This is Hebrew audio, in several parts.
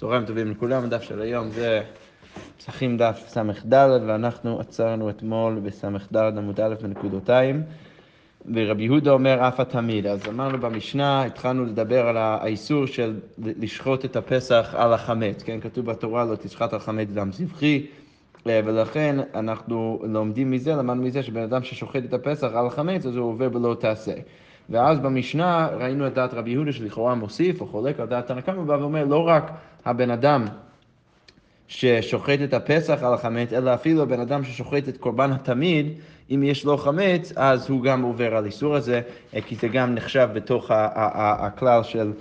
צהריים טובים לכולם, הדף של היום זה פסחים דף ס"ד, ואנחנו עצרנו אתמול בס"ד עמוד א' בנקודותיים, ורבי יהודה אומר אף התמיד. אז אמרנו במשנה, התחלנו לדבר על האיסור של לשחוט את הפסח על החמץ, כן? כתוב בתורה לא תשחט על חמץ דם זבחי. ולכן אנחנו לומדים מזה, למדנו מזה שבן אדם ששוחט את הפסח על החמץ, אז הוא עובר בלא תעשה. ואז במשנה ראינו את דעת רבי יהודה שלכאורה מוסיף או חולק על דעת תנא קמא, ואומר לא רק הבן אדם ששוחט את הפסח על החמץ, אלא אפילו הבן אדם ששוחט את קורבן התמיד, אם יש לו חמץ, אז הוא גם עובר על איסור הזה, כי זה גם נחשב בתוך הכלל של,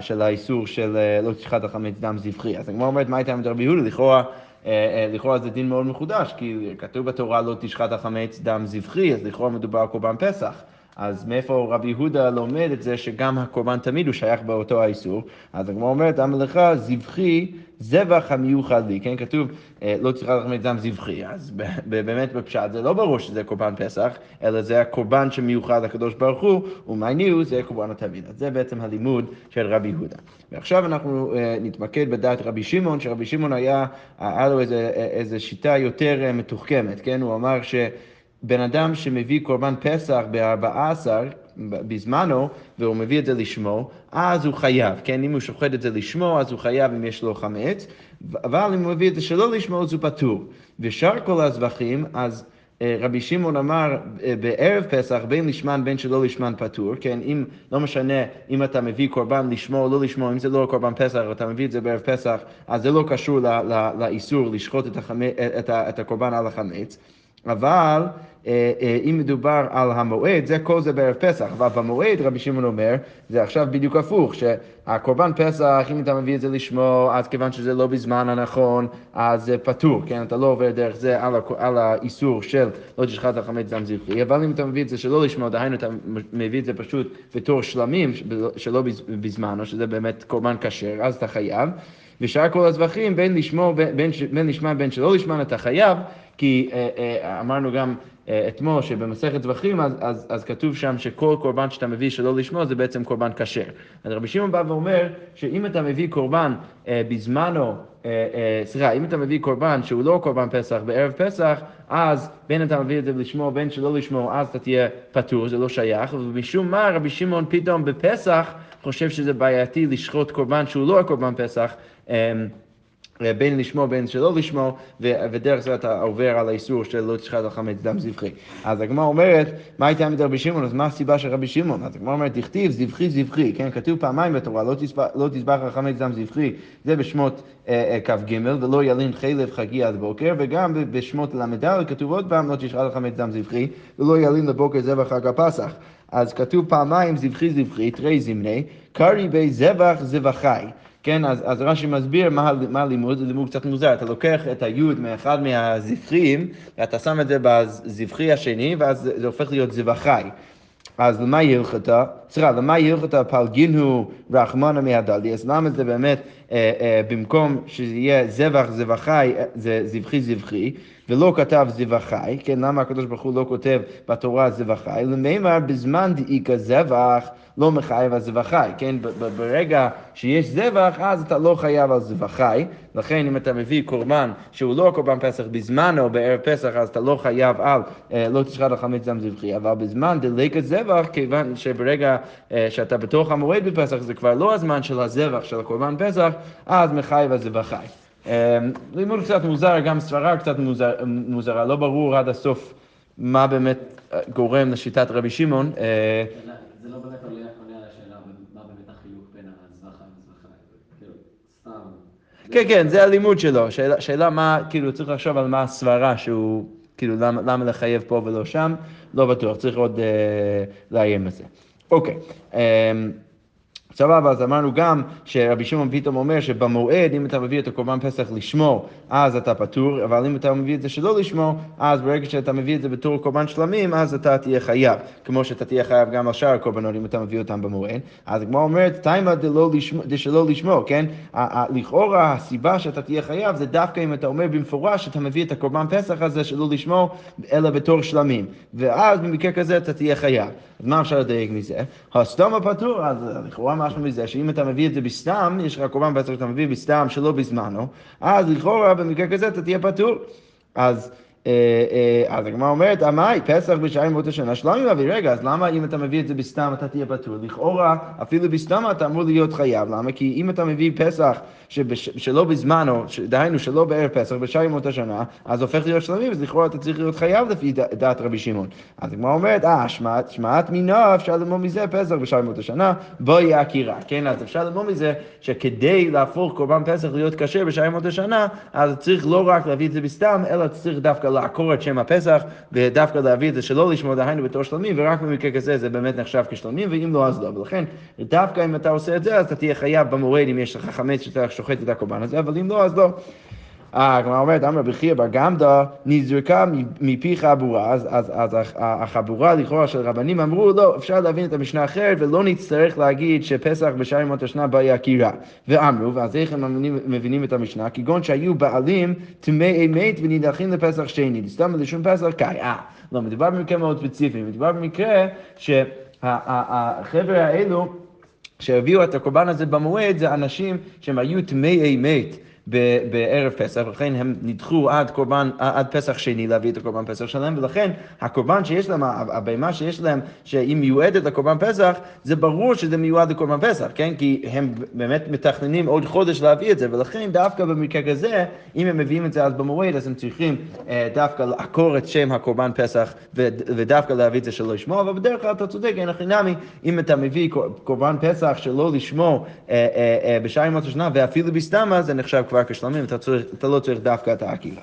של האיסור של אה, לא תשחט החמץ דם זבחי. אז הגמרא אומרת, מה הייתה עם רבי יהודה? לכאורה... אה, אה, לכאורה זה דין מאוד מחודש, כי כתוב בתורה לא תשחט החמץ דם זבחי, אז לכאורה מדובר על קורבן פסח. אז מאיפה רבי יהודה לומד את זה שגם הקורבן תמיד הוא שייך באותו האיסור? אז הגמרא אומרת, אמר לך, זבחי זבח המיוחד לי, כן? כתוב, אה, לא צריכה את דם זבחי. אז באמת בפשט זה לא ברור שזה קורבן פסח, אלא זה הקורבן שמיוחד לקדוש ברוך הוא, ומעניהו זה קורבן התמיד. אז זה בעצם הלימוד של רבי יהודה. ועכשיו אנחנו אה, נתמקד בדעת רבי שמעון, שרבי שמעון היה, היה לו איזו שיטה יותר אה, מתוחכמת, כן? הוא אמר ש... בן אדם שמביא קורבן פסח ב-14 בזמנו, והוא מביא את זה לשמו, אז הוא חייב, כן? אם הוא שוחט את זה לשמו, אז הוא חייב אם יש לו חמץ, אבל אם הוא מביא את זה שלא לשמו, אז הוא פטור. ושאר כל הזבחים, אז... אה, רבי שמעון אמר אה, בערב פסח, בין לשמן בין שלא לשמן פטור, כן, אם, לא משנה אם אתה מביא קורבן לשמו או לא לשמו, אם זה לא קורבן פסח, אתה מביא את זה בערב פסח, אז זה לא קשור לאיסור לשחוט את, החמ... את, את הקורבן על החמץ. אבל אה, אה, אם מדובר על המועד, זה כל זה בערב פסח, אבל במועד רבי שמעון אומר, זה עכשיו בדיוק הפוך, שהקורבן פסח, אם אתה מביא את זה לשמו, אז כיוון שזה לא בזמן הנכון, אז זה פטור, כן? אתה לא עובר דרך זה על, על האיסור של לא תשחט על חמץ דם זכרי, אבל אם אתה מביא את זה שלא לשמו, דהיינו אתה מביא את זה פשוט בתור שלמים, שלא בזמן, או שזה באמת קורבן כשר, אז אתה חייב. ושאר כל הזבחים, בין לשמו, בין, בין, בין בין שלא לשמן, אתה חייב, כי אה, אה, אמרנו גם אה, אתמול שבמסכת זבחים, אז, אז, אז כתוב שם שכל קורבן שאתה מביא שלא לשמו זה בעצם קורבן כשר. אז רבי שמעון בא ואומר שאם אתה מביא קורבן אה, בזמנו, אה, אה, סליחה, אם אתה מביא קורבן שהוא לא קורבן פסח בערב פסח, אז בין אתה מביא את זה לשמו, בין שלא לשמו, אז אתה תהיה פטור, זה לא שייך, ומשום מה רבי שמעון פתאום בפסח חושב שזה בעייתי לשחוט קורבן שהוא לא הקורבן פסח. אה, בין לשמו בין שלא לשמו, ודרך זה אתה עובר על האיסור של לא תשחט על חמץ דם זבחי. אז הגמרא אומרת, מה הייתה עמדת רבי שמעון? אז מה הסיבה של רבי שמעון? אז הגמרא אומרת, תכתיב זבחי זבחי, כן? כתוב פעמיים בתורה, לא, לא תזבח על חמץ דם זבחי, זה בשמות אה, אה, כ"ג, ולא ילין חלב חגי עד בוקר, וגם בשמות ל"ד כתוב עוד פעם, לא תשחט על חמץ דם זבחי, ולא ילין לבוקר זבח חג הפסח. אז כתוב פעמיים זבחי זבחי, תרי זמני, קרי בי זבח זבחי. כן, אז, אז רש"י מסביר מה, מה הלימוד, זה לימוד קצת מוזר, אתה לוקח את היוד מאחד מהזבחים, ואתה שם את זה בזבחי השני, ואז זה הופך להיות זבחי. אז למה יהיה הלכתה? סליחה, למה הלכתה פלגינו רחמנה מהדלי? אז למה זה באמת, אה, אה, במקום שזה יהיה זבח זבחי, אה, זה זבחי זבחי, ולא כתב זבחי, כן, למה הקדוש ברוך הוא לא כותב בתורה זבחי? למימר בזמן דאיכא זבח לא מחייב על זבחי, כן, ברגע שיש זבח אז אתה לא חייב על זבחי, לכן אם אתה מביא קורבן שהוא לא קורבן פסח בזמן או בערב פסח אז אתה לא חייב על לא תשחט על חמץ דם זבחי, אבל בזמן דליקת זבח, כיוון שברגע שאתה בתוך המועד בפסח זה כבר לא הזמן של הזבח של הקורבן פסח, אז מחייב על זבחי. אה, לימוד קצת מוזר, גם סברה קצת מוזר, מוזרה, לא ברור עד הסוף מה באמת גורם לשיטת רבי שמעון. זה לא באמת עולה על השאלה מה באמת החילוק בין הזבחה לזבחה, כאילו, סתם. כן, כן, זה הלימוד שלו. שאלה, שאלה מה, כאילו, צריך לחשוב על מה הסברה שהוא, כאילו, למה, למה לחייב פה ולא שם, לא בטוח, צריך עוד אה, לעיין בזה. אוקיי. אה, סבבה, אז אמרנו גם שרבי שמעון פתאום אומר שבמועד, אם אתה מביא את הקורבן פסח לשמו, אז אתה פטור, אבל אם אתה מביא את זה שלא לשמו, אז ברגע שאתה מביא את זה בתור קורבן שלמים, אז אתה תהיה חייב. כמו שאתה תהיה חייב גם על שאר הקורבנות אם אתה מביא אותם במועד. אז הגמרא אומרת, תימא דשלא לשמו, כן? לכאורה הסיבה שאתה תהיה חייב זה דווקא אם אתה אומר במפורש שאתה מביא את הקורבן פסח הזה שלא לשמו, אלא בתור שלמים. ואז במקרה כזה אתה תהיה חייב. אז מה אפשר לדייק מזה? הסתם הפטור, אז לכאורה משהו מזה, שאם אתה מביא את זה בסתם, יש לך קורבן פסח שאתה מביא בסתם שלא בזמנו, אז לכאורה במקרה כזה אתה תהיה פטור. אז... אה, אה, אז הגמרא אומרת, עמאי, פסח בשעה ימות השנה, שלומי מביא, רגע, אז למה אם אתה מביא את זה בסתם אתה תהיה פטור? לכאורה, אפילו בסתם אתה אמור להיות חייב, למה? כי אם אתה מביא פסח שבש, שלא בזמנו, דהיינו שלא בערב פסח, בשעה ימות השנה, אז הופך להיות שלומי, אז לכאורה אתה צריך להיות חייב לפי דעת רבי שמעון. אז הגמרא אומרת, אה, שמעת, שמעת מינה, אפשר ללמוד מזה פסח בשעה ימות השנה, בואי עקירה, כן? אז אפשר ללמוד מזה שכדי להפוך קורבן פסח להיות כשר בשעה ימות השנה, אז צריך לא רק להביא את זה בסתם, אלא צריך דווקא לעקור את שם הפסח, ודווקא להביא את זה שלא לשמור דהיינו בתור שלמים, ורק במקרה כזה זה באמת נחשב כשלמים, ואם לא אז לא. ולכן, דווקא אם אתה עושה את זה, אז אתה תהיה חייב במועד אם יש לך חמץ שאתה שוחט את הקורבן הזה, אבל אם לא, אז לא. הגמרא אומרת, אמר רבי חייא בר גמדא נזרקה מפי חבורה, אז, אז, אז החבורה לכאורה של רבנים אמרו, לא, אפשר להבין את המשנה אחרת ולא נצטרך להגיד שפסח בשער ימות השנה באי עקירה. ואמרו, ואז איך הם מבינים, מבינים את המשנה? כגון שהיו בעלים טמאי מת ונידחים לפסח שני, סתם לשום פסח קאי. אה, לא, מדובר במקרה מאוד ספציפי, מדובר במקרה שהחבר'ה האלו שהביאו את הקורבן הזה במועד זה אנשים שהם היו טמאי מת. בערב פסח, לכן הם נדחו עד קורבן, עד פסח שני להביא את הקורבן פסח שלהם, ולכן הקורבן שיש להם, הבהמה שיש להם, שהיא מיועדת לקורבן פסח, זה ברור שזה מיועד לקורבן פסח, כן? כי הם באמת מתכננים עוד חודש להביא את זה, ולכן דווקא במקרה כזה, אם הם מביאים את זה אז במועד, אז הם צריכים אה, דווקא לעקור את שם הקורבן פסח, ודווקא להביא את זה שלא לשמור, אבל בדרך כלל אתה צודק, אין הכי נמי, אם אתה מביא קורבן פסח שלא לשמור אה, אה, בשעה ימות השנה, ואפילו בסתמה, זה נחשב כבר כשלמים, אתה, צריך, אתה לא צריך דווקא את העקירה.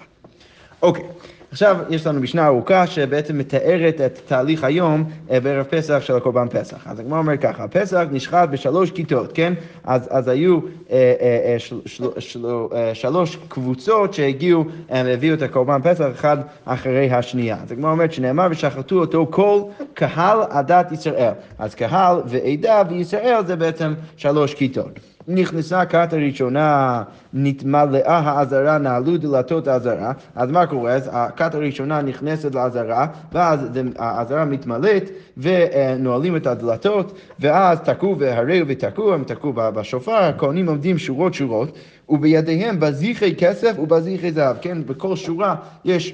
אוקיי, עכשיו יש לנו משנה ארוכה שבעצם מתארת את תהליך היום אה, בערב פסח של הקורבן פסח. אז הגמרא אומר ככה, הפסח נשחט בשלוש כיתות, כן? אז, אז היו אה, אה, של, של, של, שלוש קבוצות שהגיעו והביאו את הקורבן פסח אחד אחרי השנייה. אז הגמרא אומרת שנאמר ושחטו אותו כל קהל עדת ישראל. אז קהל ועדה וישראל זה בעצם שלוש כיתות. נכנסה הכת הראשונה, נתמלאה העזרה, נעלו דלתות העזרה, אז מה קורה? אז הכת הראשונה נכנסת לעזרה, ואז העזרה מתמלאת, ונועלים את הדלתות, ואז תקעו והריעו ותקעו, הם תקעו בשופר, הכהנים עומדים שורות שורות, ובידיהם בזיחי כסף ובזיחי זהב, כן? בכל שורה יש...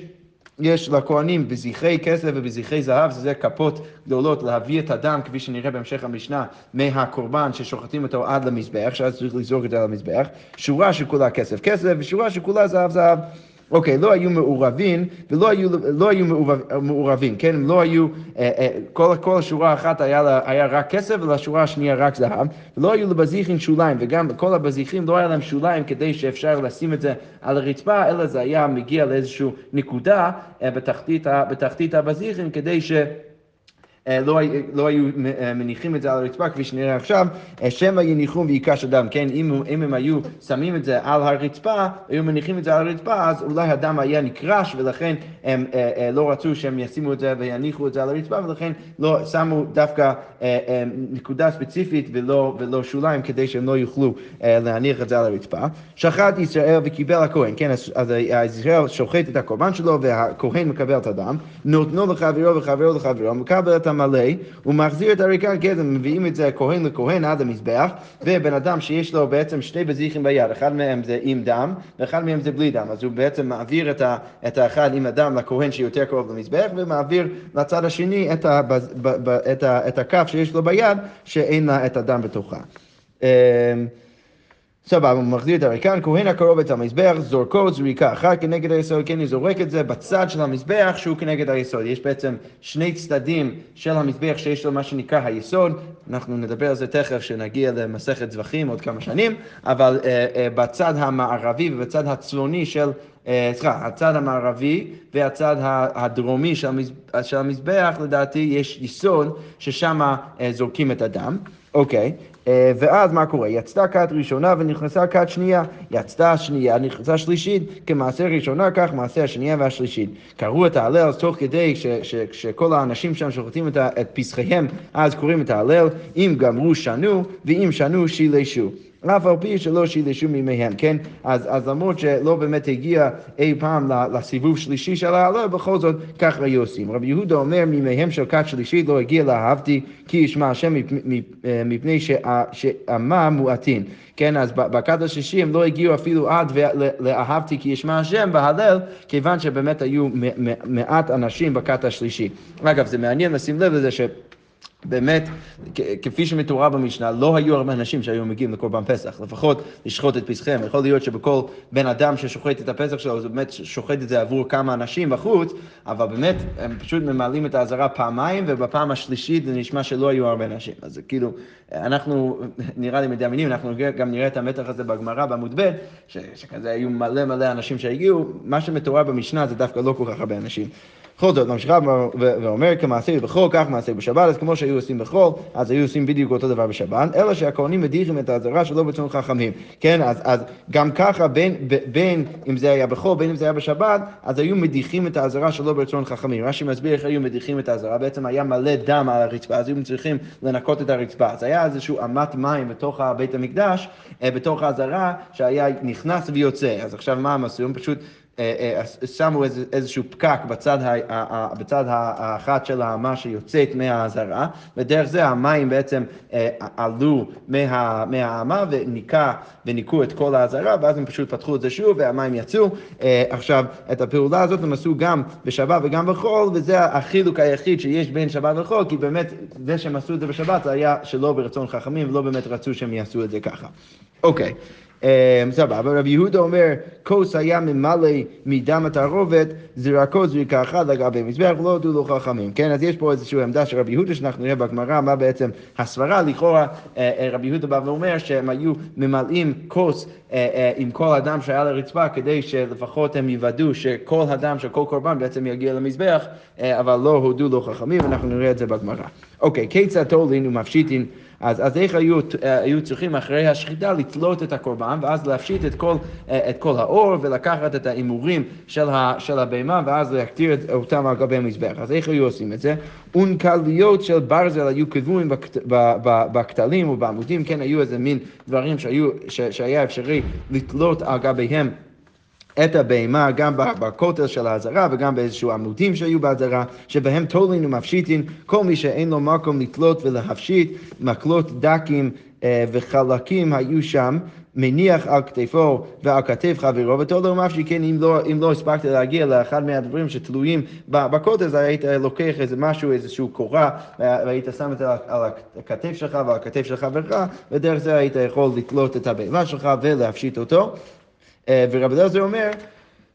יש לכהנים בזכרי כסף ובזכרי זהב, שזה כפות גדולות להביא את הדם, כפי שנראה בהמשך המשנה, מהקורבן ששוחטים אותו עד למזבח, שאז צריך לזרוק את זה על המזבח, שורה שכולה כסף כסף ושורה שכולה זהב זהב. אוקיי, לא היו מעורבים ולא היו, לא היו מעורבים, כן? הם לא היו, אה, אה, כל, כל שורה אחת היה, היה רק כסף ולשורה השנייה רק זהב, ולא היו לבזיחים שוליים, וגם כל הבזיחים לא היה להם שוליים כדי שאפשר לשים את זה על הרצפה, אלא זה היה מגיע לאיזושהי נקודה אה, בתחתית, בתחתית הבזיחים כדי ש... אה, לא, לא היו אה, מניחים את זה על הרצפה, כפי שנראה עכשיו, אה, שמא יניחום ויקש אדם, כן? אם, אם הם היו שמים את זה על הרצפה, היו מניחים את זה על הרצפה, אז אולי הדם היה נקרש, ולכן הם לא רצו שהם ישימו את זה ויניחו את זה על הרצפה, ולכן לא שמו דווקא נקודה ספציפית ולא, ולא שוליים, כדי שהם לא יוכלו להניח את זה על הרצפה. שחט ישראל וקיבל הכהן, כן? אז ישראל שוחט את הקורבן שלו, והכהן מקבל את הדם, נותנו לחברו וחברו לחברו, מקבל את המלא, הוא מחזיר את הריקה גזם, מביאים את זה כהן לכהן עד המזבח, ובן אדם שיש לו בעצם שני בזיחים ביד, אחד מהם זה עם דם, ואחד מהם זה בלי דם, אז הוא בעצם מעביר את, ה, את האחד עם הדם לכהן שיותר קרוב למזבח, ומעביר לצד השני את, הבז, ב, ב, את, ה, את הכף שיש לו ביד, שאין לה את הדם בתוכה. סבבה, הוא מחזיר את הריקן, כהן הקרוב את המזבח, זורקו זריקה אחת כנגד היסוד, כן, הוא זורק את זה בצד של המזבח שהוא כנגד היסוד. יש בעצם שני צדדים של המזבח שיש לו מה שנקרא היסוד, אנחנו נדבר על זה תכף כשנגיע למסכת זבחים עוד כמה שנים, אבל uh, uh, בצד המערבי ובצד הצפוני של, uh, סליחה, הצד המערבי והצד הדרומי של, המז... של המזבח, לדעתי יש יסוד ששם uh, זורקים את הדם. אוקיי, אה, ואז מה קורה? יצתה כת ראשונה ונכנסה כת שנייה. יצתה השנייה, נכנסה שלישית, כמעשה ראשונה, כך מעשה השנייה והשלישית. קראו את ההלל תוך כדי שכל האנשים שם שוחטים את, את פסחיהם, אז קוראים את ההלל, אם גמרו שנו, ואם שנו שילשו. אף על פי שלא שילשו מימיהם, כן? אז, אז למרות שלא באמת הגיע אי פעם לסיבוב שלישי של ההלל, בכל זאת כך היו עושים. רבי יהודה אומר, מימיהם של כת שלישית לא הגיע לאהבתי כי ישמע השם אה, מפני שעמה מועטין. כן, אז בכת השישי הם לא הגיעו אפילו עד לאהבתי כי ישמע השם בהלל, כיוון שבאמת היו מעט אנשים בכת השלישי. אגב, זה מעניין לשים לב לזה ש... באמת, כפי שמתואר במשנה, לא היו הרבה אנשים שהיו מגיעים לקורבן פסח, לפחות לשחוט את פסחיהם. יכול להיות שבכל בן אדם ששוחט את הפסח שלו, זה באמת שוחט את זה עבור כמה אנשים בחוץ, אבל באמת, הם פשוט ממלאים את האזהרה פעמיים, ובפעם השלישית זה נשמע שלא היו הרבה אנשים. אז כאילו, אנחנו, נראה לי מדמיינים, אנחנו גם נראה את המתח הזה בגמרא בעמוד ב', שכזה היו מלא מלא אנשים שהגיעו, מה שמתואר במשנה זה דווקא לא כל כך הרבה אנשים. בכל זאת, ממשיכה ו- ואומר כמעשה בחול, כך מעשה בשבת, אז כמו שהיו עושים בחול, אז היו עושים בדיוק אותו דבר בשבת, אלא שהכהנים מדיחים את האזהרה שלא ברצון חכמים. כן, אז, אז גם ככה, בין, בין אם זה היה בחול, בין אם זה היה בשבת, אז היו מדיחים את האזהרה שלא ברצון חכמים. רש"י מסביר איך היו מדיחים את האזהרה, בעצם היה מלא דם על הרצפה, אז היו צריכים לנקות את הרצפה. אז היה איזשהו אמת מים בתוך בית המקדש, אה, בתוך האזהרה, שהיה נכנס ויוצא. אז עכשיו מה הם עשו? הם פשוט... אה, אה, שמו איזה, איזשהו פקק בצד, בצד האחת של האמה שיוצאת מהאזהרה, ודרך זה המים בעצם אה, עלו מה, מהאמה וניקה, וניקו את כל האזהרה, ואז הם פשוט פתחו את זה שוב והמים יצאו. אה, עכשיו, את הפעולה הזאת הם עשו גם בשבת וגם בחול, וזה החילוק היחיד שיש בין שבת וחול, כי באמת זה שהם עשו את זה בשבת זה היה שלא ברצון חכמים, ולא באמת רצו שהם יעשו את זה ככה. אוקיי. אה, סבבה, רבי יהודה אומר, כוס היה ממלא מדם התערובת, זרקו זריקה אחת לגבי מזבח, ולא הודו לו חכמים. כן, אז יש פה איזושהי עמדה של רבי יהודה, שאנחנו נראה בגמרא מה בעצם הסברה, לכאורה אה, אה, רבי יהודה בא ואומר שהם היו ממלאים כוס אה, עם כל הדם שהיה על הרצפה, כדי שלפחות הם יוודאו שכל הדם של כל קורבן בעצם יגיע למזבח, אבל לא הודו לו חכמים, ואנחנו נראה את זה בגמרא. אוקיי, כיצד תולין ומפשיטין אז, אז איך היו, אה, היו צריכים אחרי השחיטה לתלות את הקורבן ואז להפשיט את כל, אה, את כל האור ולקחת את ההימורים של, של הבהמה ואז להקטיר את- אותם על גבי המזבח. אז איך היו עושים את זה? אונקליות של ברזל היו ב- בכתלים ובעמודים, כן, היו איזה מין דברים שהיו, ש, שהיה אפשרי לתלות על גביהם. את הבהמה גם בכותל של האזהרה וגם באיזשהו עמודים שהיו באזהרה, שבהם תולין ומפשיטין, כל מי שאין לו מקום לתלות ולהפשיט, מקלות דקים אה, וחלקים היו שם. מניח על כתפו ועל כתף חברו, ותולו ומפשיט, כן, אם לא, אם לא הספקת להגיע לאחד מהדברים שתלויים בכותל, אז היית לוקח איזה משהו, איזשהו קורה, והיית שם את זה על הכתף שלך ועל הכתף של חברך, ודרך זה היית יכול לתלות את הבהמה שלך ולהפשיט אותו. אה, ורבי אליעזר אומר,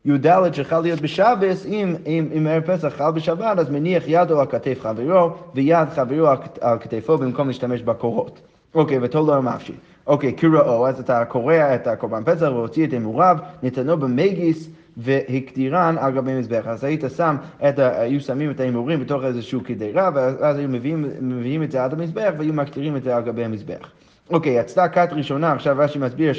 י"ד שחל להיות בשבס, אם, אם, אם ערב פסח חל בשבת, אז מניח ידו על כתף חברו, ויד חברו על, כתפו במקום להשתמש בקורות. אוקיי, ותולו המפשי. אוקיי, קראו, אז אתה קורע את הקורבן פסח והוציא את הימוריו, נתנו במגיס והקדירן על גבי מזבח. אז היית שם, את ה, היו שמים את ההימורים בתוך איזשהו קדירה, ואז היו מביאים, מביאים את זה עד המזבח, והיו מקטירים את זה על גבי המזבח. אוקיי, כת ראשונה, עכשיו רש"י מסביר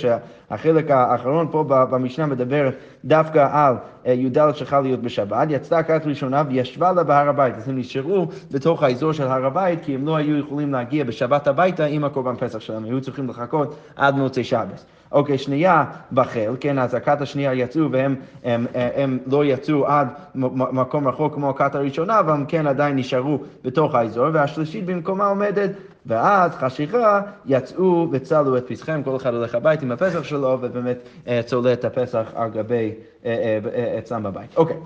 שהחלק האחרון פה במשנה מדבר דווקא על אה, י"ד שחל להיות בשבת, יצאה כת ראשונה וישבה לה בהר הבית, אז הם נשארו בתוך האזור של הר הבית, כי הם לא היו יכולים להגיע בשבת הביתה עם הקורבן פסח שלהם, היו צריכים לחכות עד מוצאי שבת. אוקיי, שנייה בחיל, כן, אז הכת השנייה יצאו והם הם, הם, הם לא יצאו עד מקום רחוק כמו הכת הראשונה, אבל הם כן עדיין נשארו בתוך האזור, והשלישית במקומה עומדת, ואז חשיכה יצאו וצלו את פסחיהם, כל אחד הולך הביתה עם הפסח שלו, ובאמת אה, צולה את הפסח על גבי, אה, אה, אה, אצלם בבית. אוקיי.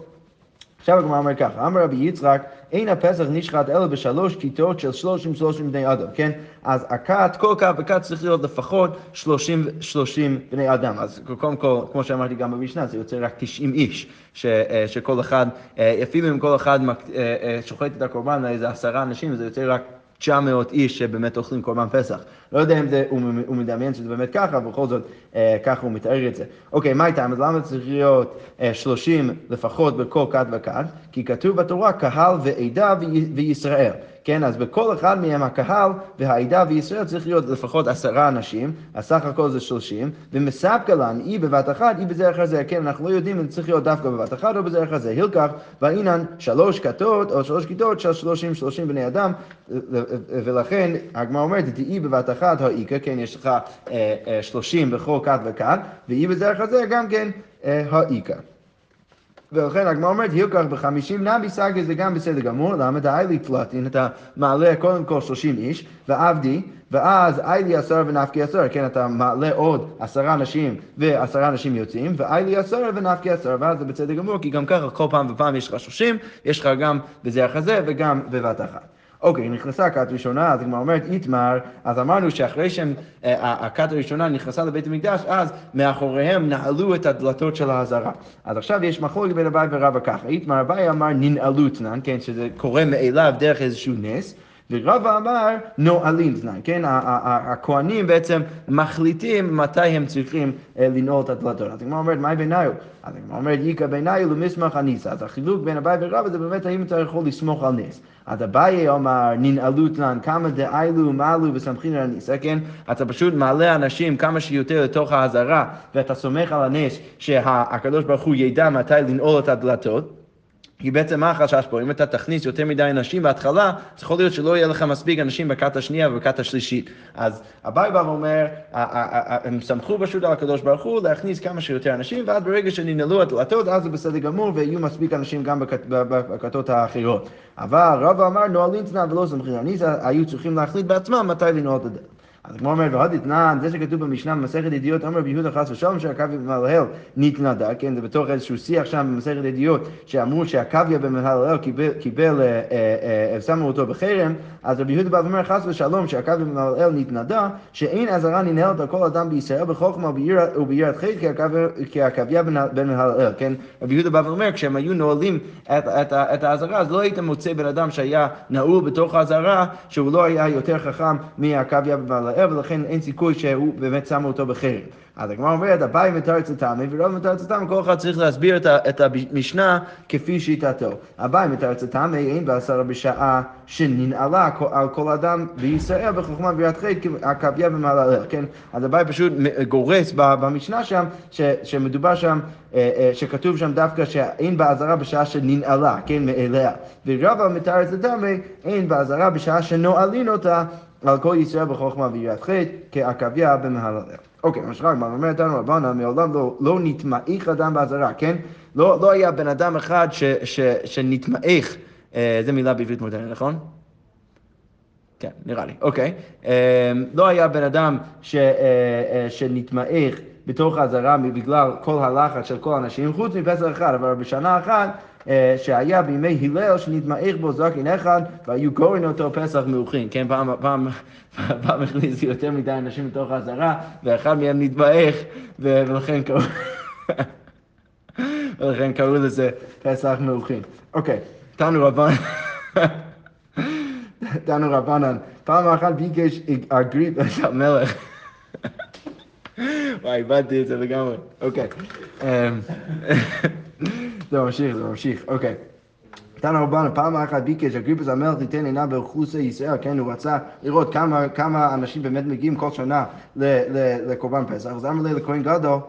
עכשיו הגמרא אומר ככה, אמר רבי יצחק, אין הפסח נשחט אלא בשלוש כיתות של שלושים שלושים בני אדם, כן? אז הכת, כל כת וכת צריך להיות לפחות שלושים שלושים בני אדם. אז קודם כל, כמו שאמרתי גם במשנה, זה יוצא רק תשעים איש, ש, שכל אחד, אפילו אם כל אחד שוחט את הקורבן לאיזה עשרה אנשים, זה יוצא רק 900 איש שבאמת אוכלים קורבן פסח. לא יודע אם זה, הוא, הוא מדמיין שזה באמת ככה, אבל בכל זאת אה, ככה הוא מתאר את זה. אוקיי, מה איתם? אז למה צריך להיות אה, 30 לפחות בכל כת וכת? כי כתוב בתורה קהל ועדה וי- וישראל. כן, אז בכל אחד מהם הקהל והעדה וישראל צריך להיות לפחות עשרה אנשים, הסך הכל זה שלושים, ומספקה לן, אי בבת אחת, אי בזה אחר זה, כן, אנחנו לא יודעים אם צריך להיות דווקא בבת אחת או בזה אחר זה, הילקח, והאינן שלוש כתות או שלוש כיתות של שלושים שלושים בני אדם, ולכן הגמרא אומרת, תהי בבת אחת האיכא, כן, יש לך אה, אה, שלושים בכל כת וכת, ואי בזה אחר זה גם כן אה, האיכא. ולכן הגמרא אומרת, הילקח בחמישים נבי סגי זה גם בסדר גמור, למה דאיילי פלטין, אתה מעלה קודם כל שלושים איש, ועבדי, ואז איילי עשר ונפקי עשר, כן, אתה מעלה עוד עשרה אנשים ועשרה אנשים יוצאים, ואיילי עשר ונפקי עשר, ואז זה בסדר גמור, כי גם ככה כל פעם ופעם יש לך שלושים, יש לך גם בזה אחרי זה וגם בבת אחת. אוקיי, נכנסה הכת הראשונה, אז הגמרא אומרת איתמר, אז אמרנו שאחרי שהכת הראשונה נכנסה לבית המקדש, אז מאחוריהם נעלו את הדלתות של האזהרה. אז עכשיו יש מחלוקת בין אביי ורבא ככה, איתמר אביי אמר ננעלו תנן, כן, שזה קורה מאליו דרך איזשהו נס. ורבא אמר נועלים תנן, כן? הכהנים בעצם מחליטים מתי הם צריכים אה, לנעול את הדלתות. אז הגמרא אומרת, מהי ביניו? אז הגמרא אומרת, איכא ביניו למסמך הניסה. אז החילוק בין אביי ורבא זה באמת האם אתה יכול לסמוך על נס. אז אביי אומר, ננעלו תנן, כמה דאיילו מעלו וסמכין על הניסה, כן? אתה פשוט מעלה אנשים כמה שיותר לתוך האזהרה, ואתה סומך על הנס שהקדוש ברוך הוא ידע מתי לנעול את הדלתות. כי בעצם מה החשש פה? אם אתה תכניס יותר מדי אנשים בהתחלה, אז יכול להיות שלא יהיה לך מספיק אנשים בכת השנייה ובכת השלישית. אז אביי בא ואומר, הם סמכו פשוט על הקדוש ברוך הוא להכניס כמה שיותר אנשים, ואז ברגע שננעלו הדלתות, אז זה בסדר גמור, ויהיו מספיק אנשים גם בכתות האחרות. אבל רב אמר נועלין תנא ולא סמכין, היו צריכים להחליט בעצמם מתי לנעול את הדלת. אז כמו אומר, ועוד אתנן, זה שכתוב במשנה במסכת ידיעות, אומר ביהודה חס ושלום שהקוויה במהלהל נתנדה, כן, זה בתוך איזשהו שיח שם במסכת ידיעות, שאמרו שהקוויה במהלהל קיבל, קיבל אה, אה, אה, שמו אותו בחרם, אז רבי יהודה בא ואומר חס ושלום שהקוויה במהלהל נתנדה, שאין אזהרה ננהלת על כל אדם בישראל בחוכמה וביראת חטא כעכביה במהלהל, כן, רבי יהודה בא ואומר, כשהם היו נועלים את, את, את האזהרה, אז לא היית מוצא בן אדם שהיה נעול בתוך האזהרה, שהוא לא היה יותר חכם מהקוויה במהלהל. לערב, ולכן אין סיכוי שהוא באמת שם אותו בחרם. אז הגמרא אומרת, אביי מתרץ לטעמי ורוב מתרץ לטעמי, כל אחד צריך להסביר את המשנה כפי שיטתו. אביי מתרץ לטעמי, אין בעשרה בשעה שננעלה על כל אדם בישראל בחוכמה ובירת חטא במעלה, כן? אז אביי פשוט גורס במשנה שם, שמדובר שם, אה, אה, שכתוב שם דווקא שאין באזהרה בשעה שננעלה, כן, מאליה. ורבא מתרץ לטעמי, אין באזהרה בשעה שנועלין אותה. על כל ישראל בחוכמה ויראת חטא, כעכביה במהללך. אוקיי, מה שרק אומר אותנו רבנה, מעולם לא, לא נתמעיך אדם באזהרה, כן? לא, לא היה בן אדם אחד ש, ש, שנתמעיך, אה, זו מילה בעברית מודרנית, נכון? כן, נראה לי, אוקיי. אה, לא היה בן אדם ש, אה, אה, שנתמעיך בתוך האזהרה בגלל כל הלחץ של כל האנשים, חוץ מפסח אחד, אבל בשנה אחת שהיה בימי הלל שנתמעך בו זקן אחד והיו קוראים אותו פסח מלוכין, כן, פעם, פעם, פעם הכניסו יותר מדי אנשים לתוך האזהרה ואחד מהם נתמעך ולכן קראו... ולכן קראו לזה פסח מלוכין. אוקיי, תנו רבנן, תנו רבנן, פעם אחת ביקש אגריפ את המלך וואי, איבדתי את זה לגמרי. אוקיי. זה ממשיך, זה ממשיך. אוקיי. תנא רבנו, פעם אחת ביקש אגריפס המלך ליתן עיניו באוכלוסי ישראל, כן, הוא רצה לראות כמה, כמה אנשים באמת מגיעים כל שנה לקורבן פסח, אז אמר לי לכהן גדול,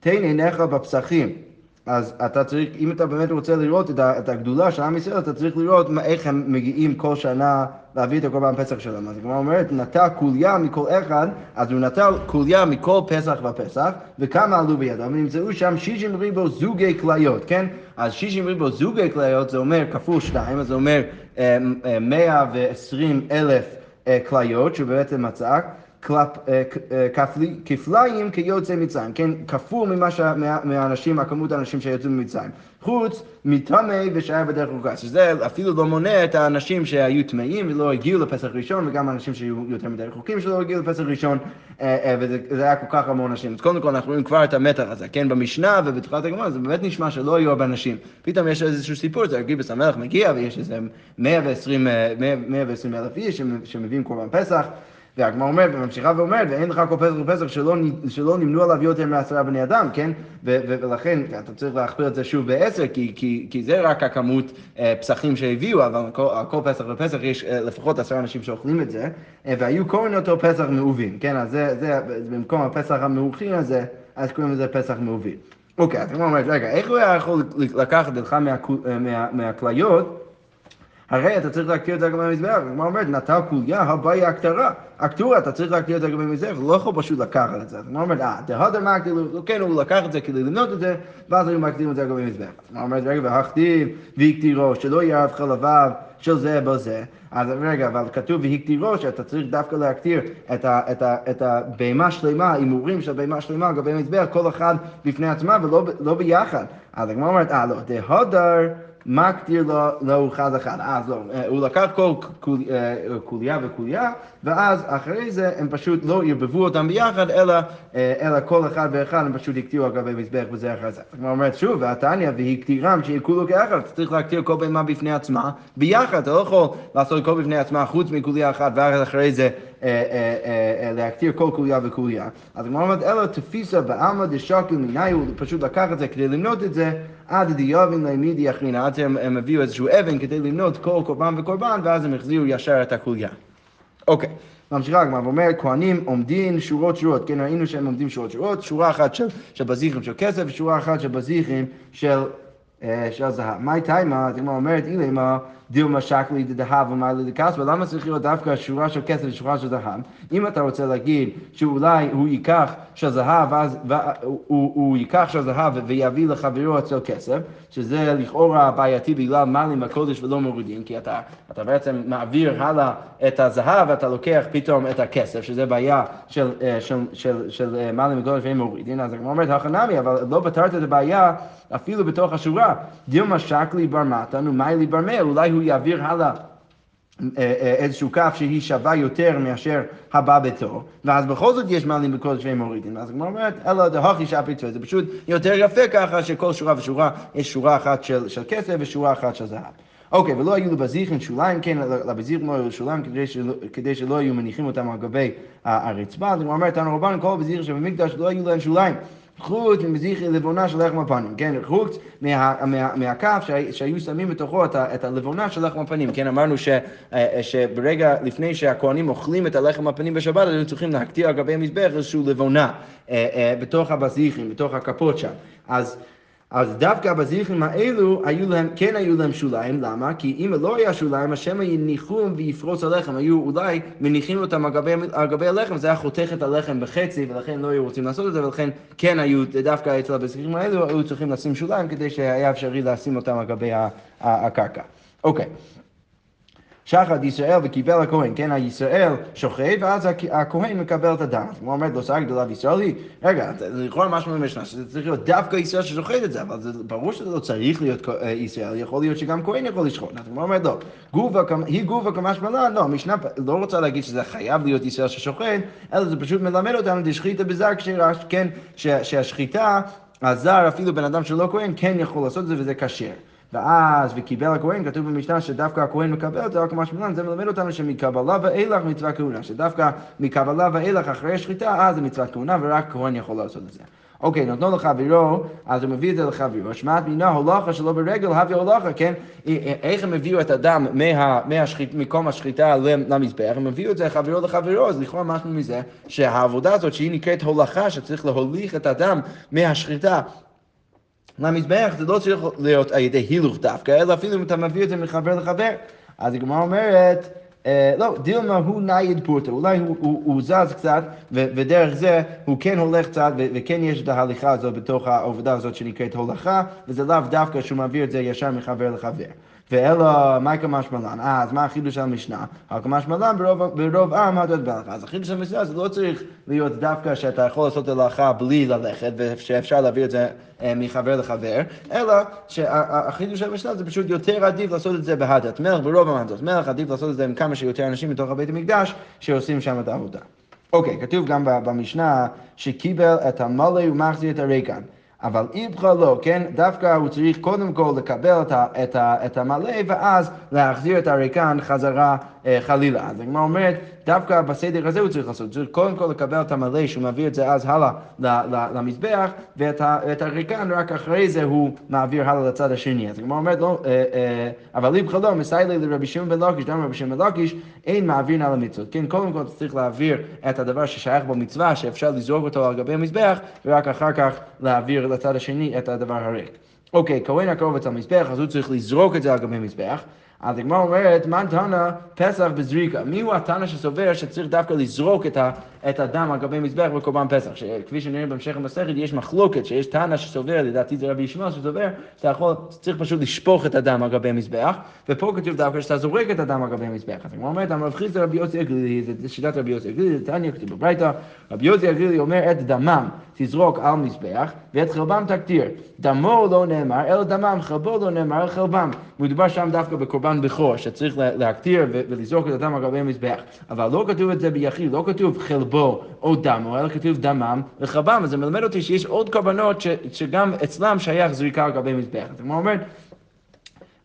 תן עיניך בפסחים. אז אתה צריך, אם אתה באמת רוצה לראות את הגדולה של עם ישראל, אתה צריך לראות איך הם מגיעים כל שנה להביא את הקורבן פסח שלהם. אז הגמרא אומרת, נטע קוליה מכל אחד, אז הוא נטע קוליה מכל פסח ופסח, וכמה עלו בידו, ונמצאו שם שישים ריבו זוגי כליות, כן? אז שישים ריבו זוגי כליות זה אומר כפול שתיים, אז זה אומר אה, אה, מאה ועשרים אלף אה, כליות, שהוא בעצם מצק. אה, אה, כפליים כיוצאי מצרים, כן, כפול ממה מהאנשים, הכמות האנשים שיצאו ממצרים. חוץ מטמא ושהיה בדרך ארוכה, שזה אפילו לא מונע את האנשים שהיו טמאים ולא הגיעו לפסח ראשון, וגם האנשים שהיו יותר מדי רחוקים שלא הגיעו לפסח ראשון, אה, וזה היה כל כך המון אנשים. אז קודם כל אנחנו רואים כבר את המתח הזה, כן, במשנה ובתחילת הגמרא זה באמת נשמע שלא היו הרבה אנשים. פתאום יש איזשהו סיפור, זה אגיבס המלך מגיע ויש איזה 120 אלף איש שמביאים קורבן פסח. והגמרא אומרת, וממשיכה ואומרת, ואין לך כל פסח ופסח שלא, שלא נמנו עליו יותר מעשרה בני אדם, כן? ו- ו- ולכן אתה צריך להכפיל את זה שוב בעשר, כי, כי, כי זה רק הכמות אה, פסחים שהביאו, אבל על כל, כל פסח ופסח יש אה, לפחות עשרה אנשים שאוכלים את זה, אה, והיו קוראים אותו פסח מעובין, כן? אז זה, זה במקום הפסח המעוכין הזה, אז קוראים לזה פסח מעובין. אוקיי, אז הגמרא אומרת, רגע, איך הוא היה יכול לקחת לך מהכו- אה, מה- מהכליות? הרי אתה צריך להקטיר את זה על גבי המזבח, הגמרא אומרת, נטל קוליה, הבעיה הקטרה. הקטורה, אתה צריך להקטיר את זה על גבי המזבח, הוא לא יכול פשוט לקחת את זה. הגמרא אומרת, אה, דהדר מה, כאילו, כן, הוא לקח את זה כדי למנות את זה, ואז היו מקטירים את זה על גבי המזבח. הגמרא אומרת, רגע, והכתיב והקטירו, שלא יערב חלביו של זה בזה. אז רגע, אבל כתוב והקטירו, שאתה צריך דווקא להקטיר את, ה, את, ה, את הבהמה שלמה, הימורים של בהמה שלמה על גבי המזבח, כל אחד בפני עצמה ולא לא ביחד. אז הגמרא אומרת, אה, לא, דהדר מקטיר לו, לו אחד. אז לא, אה, הוא לקח כל קול- אה, קוליה וקוליה, ואז אחרי זה הם פשוט לא ערבבו אותם ביחד, אלא, אה, אלא כל אחד ואחד הם פשוט הקטירו על גבי מזבח וזה אחרי זה. הגמרא אומרת שוב, והתניא והקטירם שיהיה כולו כאחד, צריך להקטיר כל בהמה בפני עצמה, ביחד, אתה לא יכול לעשות כל בפני עצמה חוץ מקוליה אחת, ואז אחרי זה אה, אה, אה, אה, להקטיר כל קוליה וקוליה. אז הגמרא אומרת, אלא תפיסה בעלמא דשקל מיני, הוא פשוט לקח את זה כדי למנות את זה, עד דיובין לימידי אחרינה, עד שהם הם הביאו איזשהו אבן כדי למנות כל קורבן וקורבן, ואז הם החזירו ישר את הקוליה. אוקיי, ממשיכה הגמרא ואומרת, כהנים עומדים שורות שורות, כן, ראינו שהם עומדים שורות שורות, שורה אחת של, של בזיחים של כסף ושורה אחת של בזיחים של, אה, של זהב. מאי תימה, הגמרא אומרת, אילי מה דילמה שקלי דדהב ומה לי לכספה, למה צריך להיות דווקא שורה של כסף ושורה של זהב? אם אתה רוצה להגיד שאולי הוא ייקח של זהב, ואז ו- הוא, הוא, ייקח של זהב ויביא לחברו אצל כסף, שזה לכאורה בעייתי בגלל מעלים בקודש ולא מורידים, כי אתה, אתה בעצם מעביר הלאה את הזהב ואתה לוקח פתאום את הכסף, שזה בעיה של, אה, של, של, של אה, מעלים בקודש ואין מורידים, אז הגמרא אומרת, הכנמי, אבל לא פתרת את הבעיה אפילו בתוך השורה. דילמה שקלי בר מתן ומיילי בר מאה, אולי הוא יעביר הלאה. אה, אה, איזשהו כף שהיא שווה יותר מאשר הבא בתור, ואז בכל זאת יש מעלים בקודש והם מורידים. אז הגמרא אומרת, אלא דהכי שהפיצוי, זה פשוט יותר יפה ככה שכל שורה ושורה יש שורה אחת של, של כסף ושורה אחת של זהב. אוקיי, ולא היו לבזיחין שוליים, כן, לבזיחין לא היו שוליים כדי כדי שלא היו מניחים אותם על גבי הרצפה. אז הגמרא אומרת, תנו רבן, כל הבזיחין שבמקדש לא היו להם שוליים. חוץ ממזיחי לבונה של לחם הפנים, כן, חוץ מה, מה, מהכף שהי- שהיו שמים בתוכו את, את הלבונה של לחם הפנים, כן, אמרנו ש, אה, שברגע לפני שהכוהנים אוכלים את הלחם הפנים בשבת, היו צריכים להקטיר על גבי המזבח איזושהי לבונה אה, אה, בתוך הבזיחים, בתוך הכפות שם. אז אז דווקא בזיכרים האלו, היו להם, כן היו להם שוליים, למה? כי אם לא היה שוליים, השמא יניחום ויפרוץ הלחם, היו אולי מניחים אותם על גבי, על גבי הלחם, זה היה חותך את הלחם בחצי, ולכן לא היו רוצים לעשות את זה, ולכן כן היו, דווקא אצל הבזיכרים האלו, היו צריכים לשים שוליים, כדי שהיה אפשרי לשים אותם על גבי הקרקע. אוקיי. שחד ישראל וקיבל הכהן, כן, הישראל שוחט, ואז הכ- הכהן מקבל את הדם. הוא אומר, לא שר גדולה בישראל היא, רגע, זה לכאורה משהו במשנה, שזה צריך להיות דווקא ישראל ששוחט את זה, אבל זה ברור שזה לא צריך להיות אה, ישראל, יכול להיות שגם כהן יכול לשחוט. אז הוא אומר, לא, היא גובה כמשמעלה, לא, המשנה לא רוצה להגיד שזה חייב להיות ישראל ששוחט, אלא זה פשוט מלמד אותנו דשחיתא בזר כשרה, כן, שהשחיטה, הזר, אפילו בן אדם שלא כהן, כן יכול לעשות את זה וזה כשר. ואז וקיבל הכהן, כתוב במשנה שדווקא הכהן מקבל אותו, רק משהו מלן, זה מלמד אותנו שמקבלה ואילך מצווה כהונה, שדווקא מקבלה ואילך אחרי השחיטה, אז זה מצוות כהונה ורק כהן יכול לעשות את זה. אוקיי, נתנו לחברו, אז הוא מביא את זה לחברו, שמעת מינה הולכה שלא ברגל, הביא הולכה, כן? איך הם הביאו את הדם מה, מהשחית, מקום השחיטה למזבח, הם הביאו את זה חברו לחברו, אז לכאורה משהו מזה, שהעבודה הזאת שהיא נקראת הולכה, שצריך להוליך את הדם מהשחיטה למזבח זה לא צריך להיות על ידי הילוך דווקא, אלא אפילו אם אתה מביא את זה מחבר לחבר. אז הגמרא אומרת, אה, לא, דילמה הוא נייד פורטה, אולי הוא, זז קצת, ודרך זה הוא כן הולך קצת, וכן יש את ההליכה הזאת בתוך העבודה הזאת שנקראת הולכה, וזה לאו דווקא שהוא מעביר את זה ישר מחבר לחבר. ואלא מייקה משמלן, אה, אז מה החידוש של המשנה? מייקה משמלן ברוב, ברוב עם הדוד בהלכה. אז החידוש של המשנה זה לא צריך להיות דווקא שאתה יכול לעשות הלכה בלי ללכת, ושאפשר להעביר את זה אה, מחבר לחבר, אלא שהחידוש של המשנה זה פשוט יותר עדיף לעשות את זה בהדת מלך, ברוב המדות מלך עדיף לעשות את זה עם כמה שיותר אנשים מתוך הבית המקדש שעושים שם את העבודה. אוקיי, כתוב גם במשנה שקיבל את המלא ומחזיר את הריקן. אבל איפך לא, כן? דווקא הוא צריך קודם כל לקבל את, המלא ואז להחזיר את הריקן חזרה חלילה. אז הגמרא אומרת, דווקא בסדר הזה הוא צריך לעשות, צריך קודם כל לקבל את המלא, שהוא מעביר את זה אז הלאה למזבח, ואת הריקן רק אחרי זה הוא מעביר הלאה לצד השני. אז הגמרא אומרת, לא, אה, אה, אבל אם חלום, מסיילי לרבי שמעון בן לקיש, דם רבי שמעון בן לקיש, אין מעבירין על המצוות. כן, קודם כל צריך להעביר את הדבר ששייך במצווה, שאפשר לזרוק אותו על גבי המזבח, ורק אחר כך להעביר לצד השני את הדבר הריק. אוקיי, כהן הקרובץ על מזבח, אז הוא צריך לזרוק את זה על גבי מזבח. אז הגמרא אומרת, מן תנא פסח בזריקה. מי הוא התנא שסובר שצריך דווקא לזרוק את, ה, את הדם על גבי מזבח בקורבן פסח? שכפי שנראה בהמשך המסכת, יש מחלוקת, שיש תנא שסובר, לדעתי זה רבי ישמעאל שסובר, שאתה יכול, צריך פשוט לשפוך את הדם על גבי המזבח, ופה כתוב דווקא שאתה זורק את הדם על גבי המזבח. אז הגמרא אומרת, אמר רב חיסדא רבי יוסי הגלילי, זה שיטת רבי יוסי הגלילי, זה תניא, כתוב בברייתא, רבי יוסי הגלילי אומר, את דמם תזרוק על מזבח, ואת חלבם תקטיר. דמו לא נאמר, אלא דמם, חלבו לא נאמר, אלא חלבם. מדובר שם דווקא בקורבן בכור, שצריך לה- להקטיר ולזרוק את הדם על גבי המזבח. אבל לא כתוב את זה ביחיד, לא כתוב חלבו או דמו, אלא כתוב דמם וחלבם. אז זה מלמד אותי שיש עוד קורבנות שגם אצלם שייך זריקה על גבי מזבח. כמו אומרת,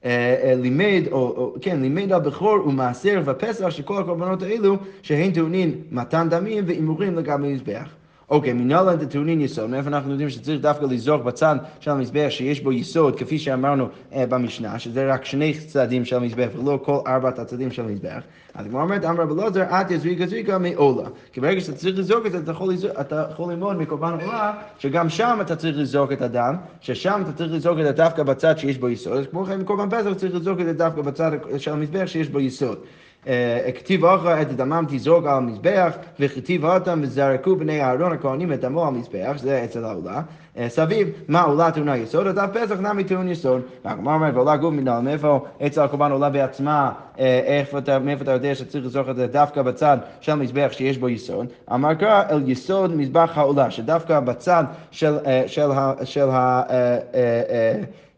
אה, אה, לימד, או, או כן, לימד על בכור ומעשר ופסח שכל הקורבנות האלו שהן טעונים מתן דמים והימורים לגבי מזבח. אוקיי, מנהלן טעונים יסוד, מאיפה אנחנו יודעים שצריך דווקא לזרוק בצד של המזבח שיש בו יסוד, כפי שאמרנו אה, במשנה, שזה רק שני צדדים של המזבח ולא כל ארבעת הצדדים של המזבח. אז כמו אומרת, אמר רבי אלעזר, את יזריקה זריקה מעולה. כי ברגע שאתה צריך לזרוק את זה, אתה יכול ללמוד מקורבן עולה, שגם שם אתה צריך לזרוק את הדם, ששם אתה צריך לזרוק את זה דווקא בצד שיש בו יסוד, אז כמו כן מקורבן פסח צריך לזרוק את זה דווקא בצד של המזבח שיש בו יסוד. אה, כתיב אחרא את דמם תזרוק על המזבח, וכתיב אותם וזרקו בני אהרון הכהנים את דמו על המזבח, זה אצל העולה. אה, סביב, מה עולה טעונה יסוד, אותה פסח נמי טעון יסוד. והגמרא אומרת, ועולה גוף מנהל, מאיפה אצל הקורבן עולה בעצמה, אה, מאיפה אתה יודע שצריך לזרוק את זה דווקא בצד של המזבח שיש בו יסוד? אמר קרא אל יסוד מזבח העולה, שדווקא בצד של ה...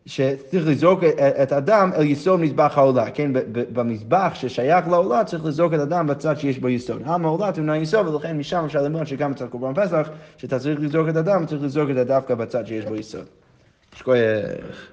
שצריך לזרוק את- הדם אל יסוד מזבח העולה, כן? במזבח ששייך לעולה צריך לזרוק את הדם בצד שיש בו יסוד. העם העולה טעונה יסוד, ולכן משם אפשר ללמוד שגם אצל קורבן פסח, שאתה צריך לזרוק את הדם, צריך לזרוק את זה דווקא בצד שיש בו יסוד. שכוייך.